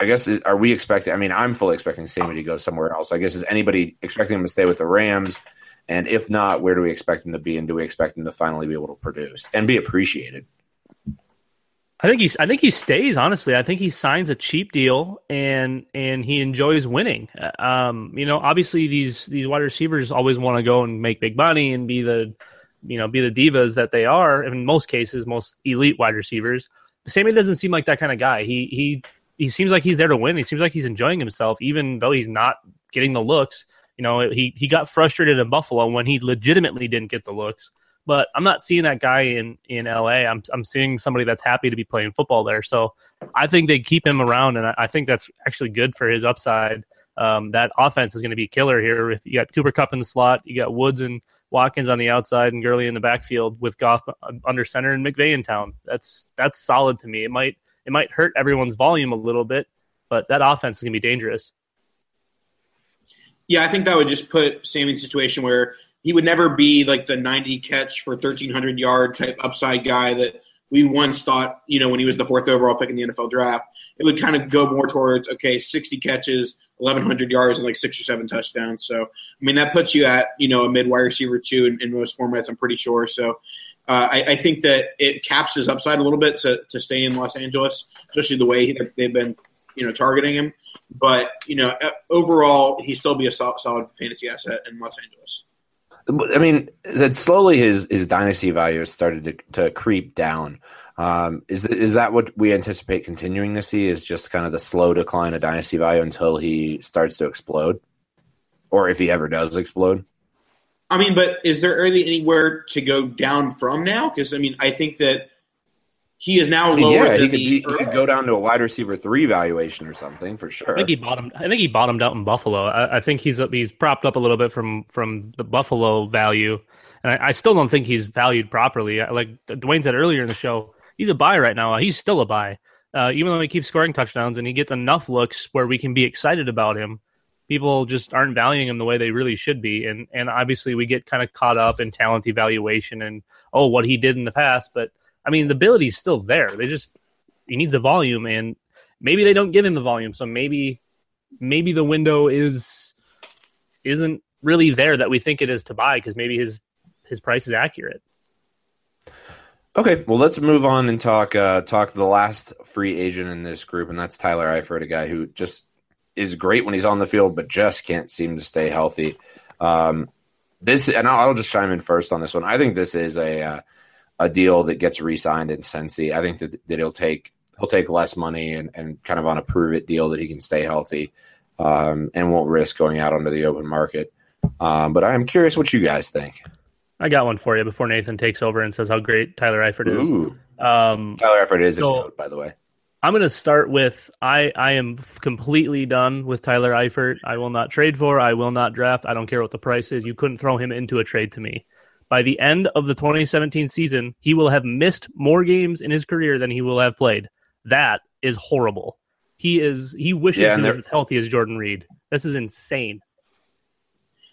I guess is, are we expecting? I mean, I'm fully expecting Sammy to go somewhere else. I guess is anybody expecting him to stay with the Rams? And if not, where do we expect him to be? And do we expect him to finally be able to produce and be appreciated? I think he's. I think he stays. Honestly, I think he signs a cheap deal and and he enjoys winning. Um, you know, obviously these these wide receivers always want to go and make big money and be the, you know, be the divas that they are. In most cases, most elite wide receivers. Sammy doesn't seem like that kind of guy. He he he seems like he's there to win. He seems like he's enjoying himself, even though he's not getting the looks. You know, he he got frustrated in Buffalo when he legitimately didn't get the looks. But I'm not seeing that guy in in LA. I'm I'm seeing somebody that's happy to be playing football there. So I think they keep him around, and I, I think that's actually good for his upside. Um, that offense is going to be killer here. If you got Cooper Kupp in the slot, you got Woods and Watkins on the outside, and Gurley in the backfield with Goff under center and McVay in town. That's that's solid to me. It might it might hurt everyone's volume a little bit, but that offense is going to be dangerous. Yeah, I think that would just put Sammy in a situation where he would never be like the 90 catch for 1300 yard type upside guy that we once thought, you know, when he was the fourth overall pick in the NFL draft. It would kind of go more towards, okay, 60 catches, 1,100 yards, and like six or seven touchdowns. So, I mean, that puts you at, you know, a mid wide receiver two in, in most formats, I'm pretty sure. So, uh, I, I, think that it caps his upside a little bit to, to stay in Los Angeles, especially the way they've been, you know, targeting him. But, you know, overall, he still be a solid, solid fantasy asset in Los Angeles. I mean, that slowly his his dynasty value has started to, to creep down. Um, is is that what we anticipate continuing to see? Is just kind of the slow decline of dynasty value until he starts to explode, or if he ever does explode? I mean, but is there really anywhere to go down from now? Because I mean, I think that he is now lower. Yeah, he could, he could, go down to a wide receiver three valuation or something for sure. I think he bottomed. I think he bottomed out in Buffalo. I, I think he's he's propped up a little bit from from the Buffalo value, and I, I still don't think he's valued properly. Like Dwayne said earlier in the show, he's a buy right now. He's still a buy, uh, even though he keeps scoring touchdowns and he gets enough looks where we can be excited about him. People just aren't valuing him the way they really should be, and and obviously we get kind of caught up in talent evaluation and oh what he did in the past, but I mean, the ability's still there. They just he needs the volume, and maybe they don't give him the volume. So maybe maybe the window is isn't really there that we think it is to buy because maybe his his price is accurate. Okay, well let's move on and talk uh, talk the last free agent in this group, and that's Tyler Eifert, a guy who just is great when he's on the field, but just can't seem to stay healthy. Um, this, and I'll, I'll, just chime in first on this one. I think this is a uh, a deal that gets re-signed in Cincy. I think that, that he'll take he'll take less money and, and kind of on a prove it deal that he can stay healthy um, and won't risk going out onto the open market. Um, but I'm curious what you guys think. I got one for you before Nathan takes over and says how great Tyler Eifert is. Um, Tyler Eifert is so, a goat, by the way. I'm going to start with I, I am completely done with Tyler Eifert. I will not trade for. I will not draft. I don't care what the price is. You couldn't throw him into a trade to me by the end of the 2017 season, he will have missed more games in his career than he will have played. That is horrible. He is he wishes yeah, he was as healthy as Jordan Reed. This is insane.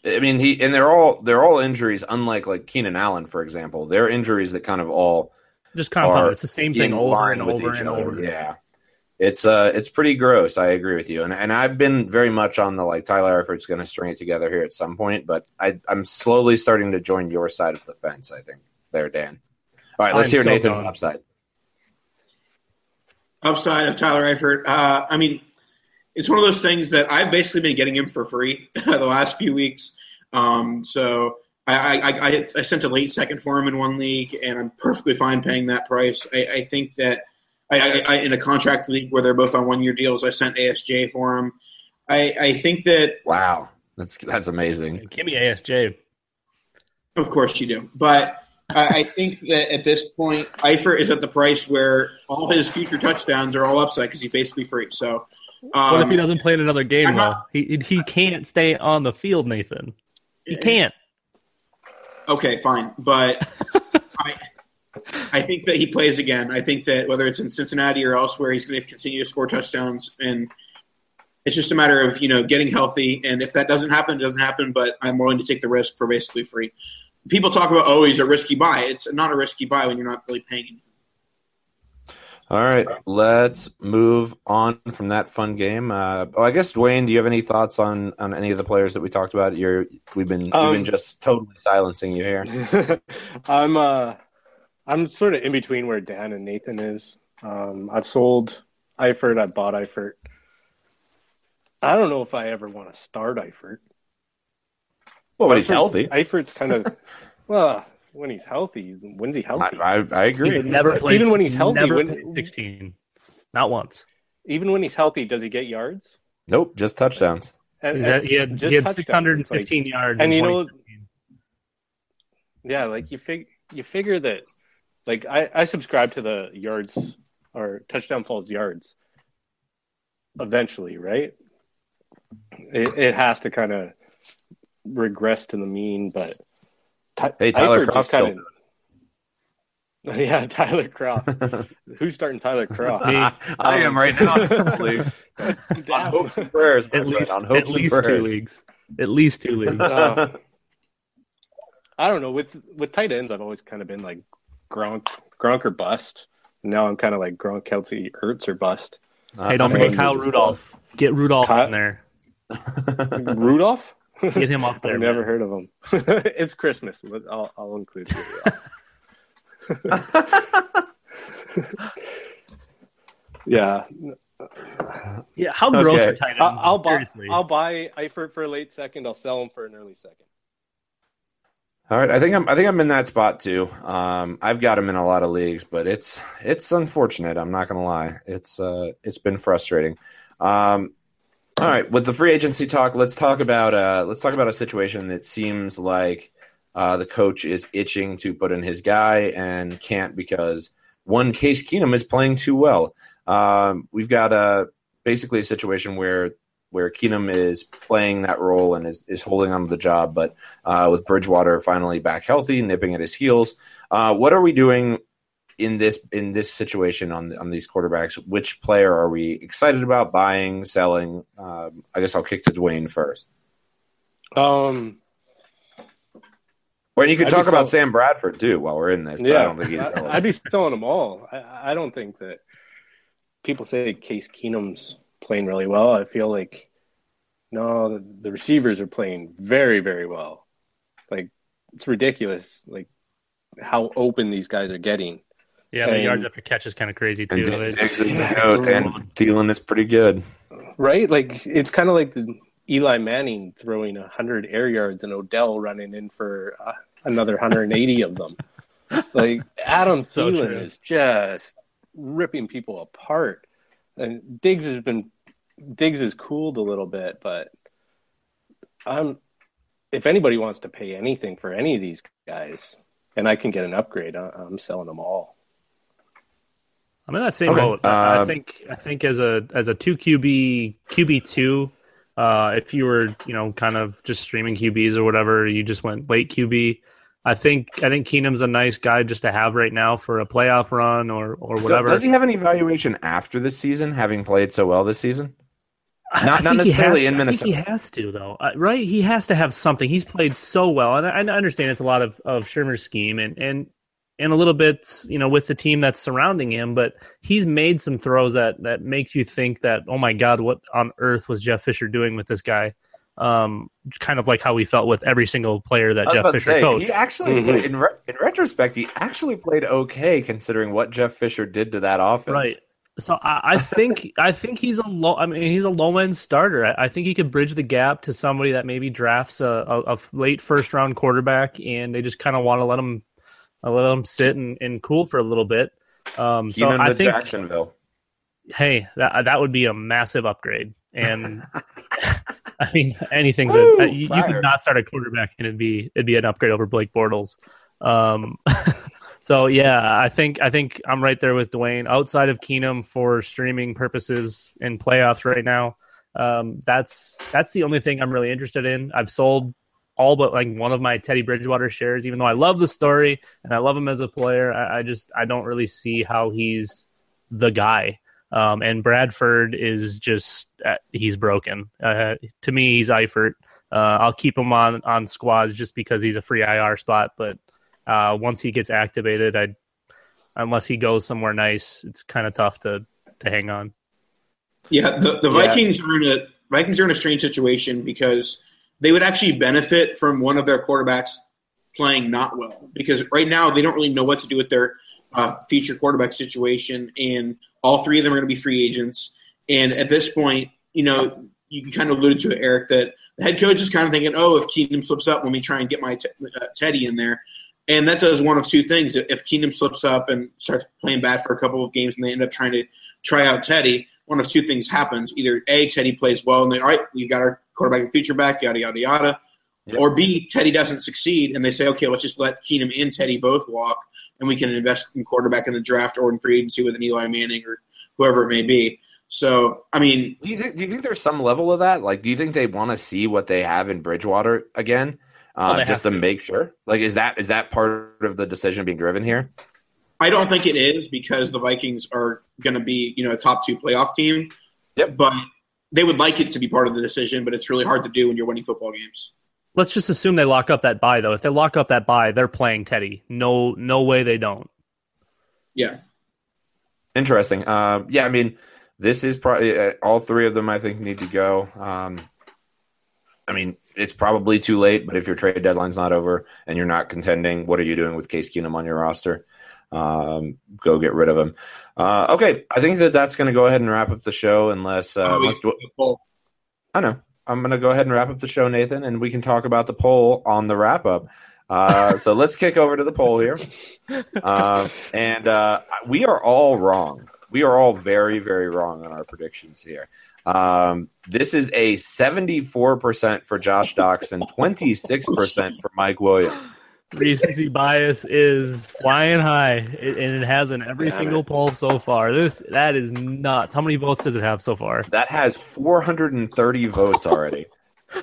I mean, he and they're all they're all injuries, unlike like Keenan Allen, for example. They're injuries that kind of all just compound. It's the same thing over and over and over. Yeah it's uh it's pretty gross. I agree with you, and and I've been very much on the like Tyler Eifert's going to string it together here at some point, but I I'm slowly starting to join your side of the fence. I think there, Dan. All right, let's I'm hear so Nathan's upside. Upside of Tyler Eifert. Uh, I mean, it's one of those things that I've basically been getting him for free the last few weeks. Um, so I, I, I, I, sent a late second for him in one league, and I'm perfectly fine paying that price. I, I think that I, I, in a contract league where they're both on one year deals, I sent ASJ for him. I, I think that wow, that's that's amazing. Give me ASJ. Of course you do, but I, I think that at this point, Eifert is at the price where all his future touchdowns are all upside because he's basically free. So, um, what if he um, doesn't play in another game? Well, he he can't stay on the field, Nathan. He can't. Okay, fine, but I, I think that he plays again. I think that whether it's in Cincinnati or elsewhere, he's going to continue to score touchdowns, and it's just a matter of you know getting healthy. And if that doesn't happen, it doesn't happen. But I'm willing to take the risk for basically free. People talk about oh, he's a risky buy. It's not a risky buy when you're not really paying anything. All right, let's move on from that fun game. Uh, oh, I guess Dwayne, do you have any thoughts on, on any of the players that we talked about? You're we've been um, we've been um, just totally silencing you here. I'm uh, I'm sort of in between where Dan and Nathan is. Um, I've sold Eifert. I bought Eifert. I don't know if I ever want to start Eifert. Well, when he's healthy. Eifert's kind of well when he's healthy. When's he healthy? I, I, I agree. He's never played, even when he's healthy. Never when, sixteen, not once. Even when he's healthy, does he get yards? Nope, just touchdowns. And, and he had, he had 615 like, yards. And you know, yeah, like you fig you figure that like I, I subscribe to the yards or touchdown falls yards eventually, right? It, it has to kind of regress to the mean, but Ty- hey, Tyler Kroft kind of. Yeah, Tyler Kroft. Who's starting Tyler Kroft? I am right now. on hopes and prayers. At least, on hopes at least two leagues. At least two leagues. Uh, I don't know with with tight ends. I've always kind of been like Gronk, Gronk or bust. Now I'm kind of like Gronk, Kelce, Ertz or bust. Hey, don't forget Kyle Rudolph. Get Rudolph Kyle- in there. Rudolph. Get him up there. I've never man. heard of him. it's Christmas. but I'll, I'll include Rudolph. yeah, Yeah, how gross Okay. are tight ends? I'll, I'll buy. Seriously. I'll buy Eifert for a late second. I'll sell him for an early second. All right, I think I'm I think I'm in that spot too. Um, I've got him in a lot of leagues, but it's it's unfortunate. I'm not gonna lie. It's uh it's been frustrating. Um, all right, with the free agency talk, let's talk about uh let's talk about a situation that seems like uh, the coach is itching to put in his guy and can't because one Case Keenum is playing too well. Um, we've got uh, basically a situation where where Keenum is playing that role and is, is holding on to the job, but uh, with Bridgewater finally back healthy, nipping at his heels. Uh, what are we doing in this in this situation on on these quarterbacks? Which player are we excited about buying, selling? Um, I guess I'll kick to Dwayne first. Um, Or you could talk about sell- Sam Bradford too while we're in this. But yeah, I don't think he's. I, would be selling them all. I, I don't think that people say Case Keenum's playing really well. I feel like no, the, the receivers are playing very, very well. Like it's ridiculous, like how open these guys are getting. yeah, the and- yards after catch is kind of crazy too. and It- Diggs is the and Thielen is pretty good. Right? Like it's kind of like the Eli Manning throwing hundred air yards and Odell running in for uh, another 180 of them. Like Adam So Thielen true. is just ripping people apart, and Diggs has been Diggs has cooled a little bit, but I'm if anybody wants to pay anything for any of these guys, and I can get an upgrade, I- I'm selling them all. I'm in that same Okay. boat. I I Um, think I think as a as a two QB QB two, uh, if you were you know kind of just streaming QBs or whatever, you just went late QB. I think I think Keenum's a nice guy just to have right now for a playoff run or or whatever. Does he have an evaluation after this season, having played so well this season? Not- not necessarily in I think he has to though, Uh, right? He has to have something. He's played so well, and I, I understand it's a lot of of Shurmur's scheme and and and a little bit, you know, with the team that's surrounding him. But he's made some throws that that makes you think that, oh my God, what on earth was Jeff Fisher doing with this guy? Um, kind of like how we felt with every single player that I was Jeff about to Fisher say, coached. he actually, Mhm. played, in, re- in retrospect, he actually played okay considering what Jeff Fisher did to that offense. Right. So I, I think I think he's a low. I mean, he's a low end starter. I, I think he could bridge the gap to somebody that maybe drafts a, a, a late first round quarterback, and they just kind of want to let him uh, let him sit and, and cool for a little bit. Um, so Keenum I think, Jacksonville. hey, that that would be a massive upgrade. And I mean, anything's Woo, a, you, you could not start a quarterback, and it'd be it'd be an upgrade over Blake Bortles. Um, so yeah, I think I think I'm right there with Dwayne. Outside of Keenum for streaming purposes in playoffs right now, um, that's that's the only thing I'm really interested in. I've sold all but like one of my Teddy Bridgewater shares, even though I love the story and I love him as a player. I, I just I don't really see how he's the guy. Um, and Bradford is just uh, he's broken. Uh, to me, he's Eifert. Uh, I'll keep him on on squads just because he's a free IR spot. But uh, once he gets activated, I unless he goes somewhere nice, it's kind of tough to to hang on. Yeah, the, the Yeah. Vikings are in a Vikings are in a strange situation because they would actually benefit from one of their quarterbacks playing not well because right now they don't really know what to do with their uh, future quarterback situation, and all three of them are going to be free agents. And at this point, you know, you kind of alluded to it, Eric, that the head coach is kind of thinking, "Oh, if Keenum slips up, let me try and get my uh, Teddy in there." And that does one of two things. If Keenum slips up and starts playing bad for a couple of games, and they end up trying to try out Teddy, one of two things happens: either a Teddy plays well, and they all right, we got our quarterback and future back, yada yada yada, Yep. or B Teddy doesn't succeed, and they say, okay, let's just let Keenum and Teddy both walk, and we can invest in quarterback in the draft or in free agency with an Eli Manning or whoever it may be. So, I mean, Do you think? Do you think there's some level of that? Like, do you think they want to see what they have in Bridgewater again, uh, Well, just to to. make sure? Like, is that is that part of the decision being driven here? I don't think it is because the Vikings are going to be, you know, a top two playoff team. Yep. But they would like it to be part of the decision, but it's really hard to do when you're winning football games. Let's just assume they lock up that buy though. If they lock up that buy, they're playing Teddy. No, no way they don't. Yeah. Interesting. Uh, yeah, I mean, this is probably uh, all three of them. I think need to go. Um, I mean, it's probably too late, but if your trade deadline's not over and you're not contending, what are you doing with Case Keenum on your roster? Um, go get rid of him. Uh, okay, I think that that's going to go ahead and wrap up the show. Unless, uh, Oh, we- unless I know I'm going to go ahead and wrap up the show, Nathan, and we can talk about the poll on the wrap up. Uh, so let's kick over to the poll here, uh, and uh, we are all wrong. We are all very, very wrong on our predictions here. Um, this is a 74% for Josh Doctson, 26% for Mike Williams. Recency bias is flying high, it, and it has in every Damn single it. poll so far. This that is nuts. How many votes does it have so far? That has 430 votes already.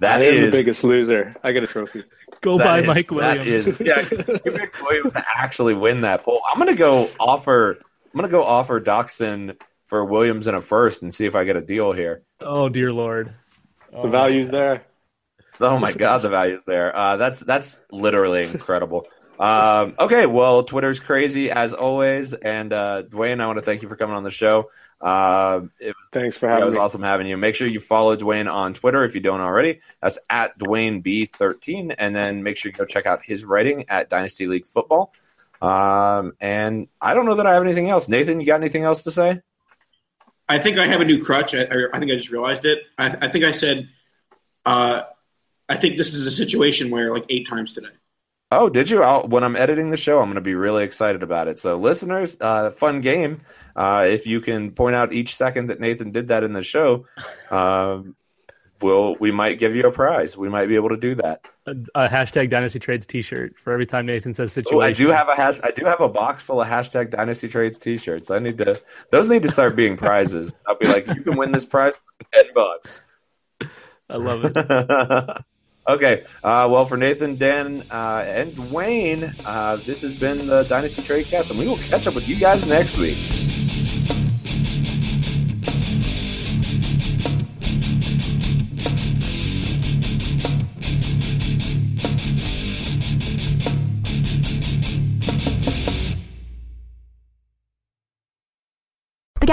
That I am the biggest loser. I get a trophy. Go buy is- Mike Williams. is- yeah, you picked Williams to actually win that poll. I'm gonna go offer. I'm gonna go offer Doctson for Williams in a first and see if I get a deal here. oh dear lord. The value's oh, there. Oh my god, the value's there. Uh, that's that's literally incredible. Um, okay, well, Twitter's crazy as always, and uh, Dwayne, I want to thank you for coming on the show. Um it was Thanks for Yeah, it was me. awesome having you. Make sure you follow Dwayne on Twitter if you don't already. That's at Dwayne B13, and then make sure you go check out his writing at Dynasty League Football. Um, and I don't know that I have anything else. Nathan, you got anything else to say? I think I have a new crutch. I, I I think I just realized it. I, I think I said, uh, I think this is a situation where like eight times today. Oh, did you? I'll, when I'm editing the show, I'm going to be really excited about it. So, listeners, uh, fun game. Uh, if you can point out each second that Nathan did that in the show, um, we'll we might give you a prize. We might be able to do that. A, a hashtag Dynasty Trades T-shirt for every time Nathan says situation. Oh, I do have a hash. I do have a box full of hashtag Dynasty Trades T-shirts. I need to. Those need to start being prizes. I'll be like, you can win this prize for ten bucks. I love it. okay. Uh, well, for Nathan, Dan, uh, and Wayne, uh, this has been the Dynasty Tradecast, and we will catch up with you guys next week.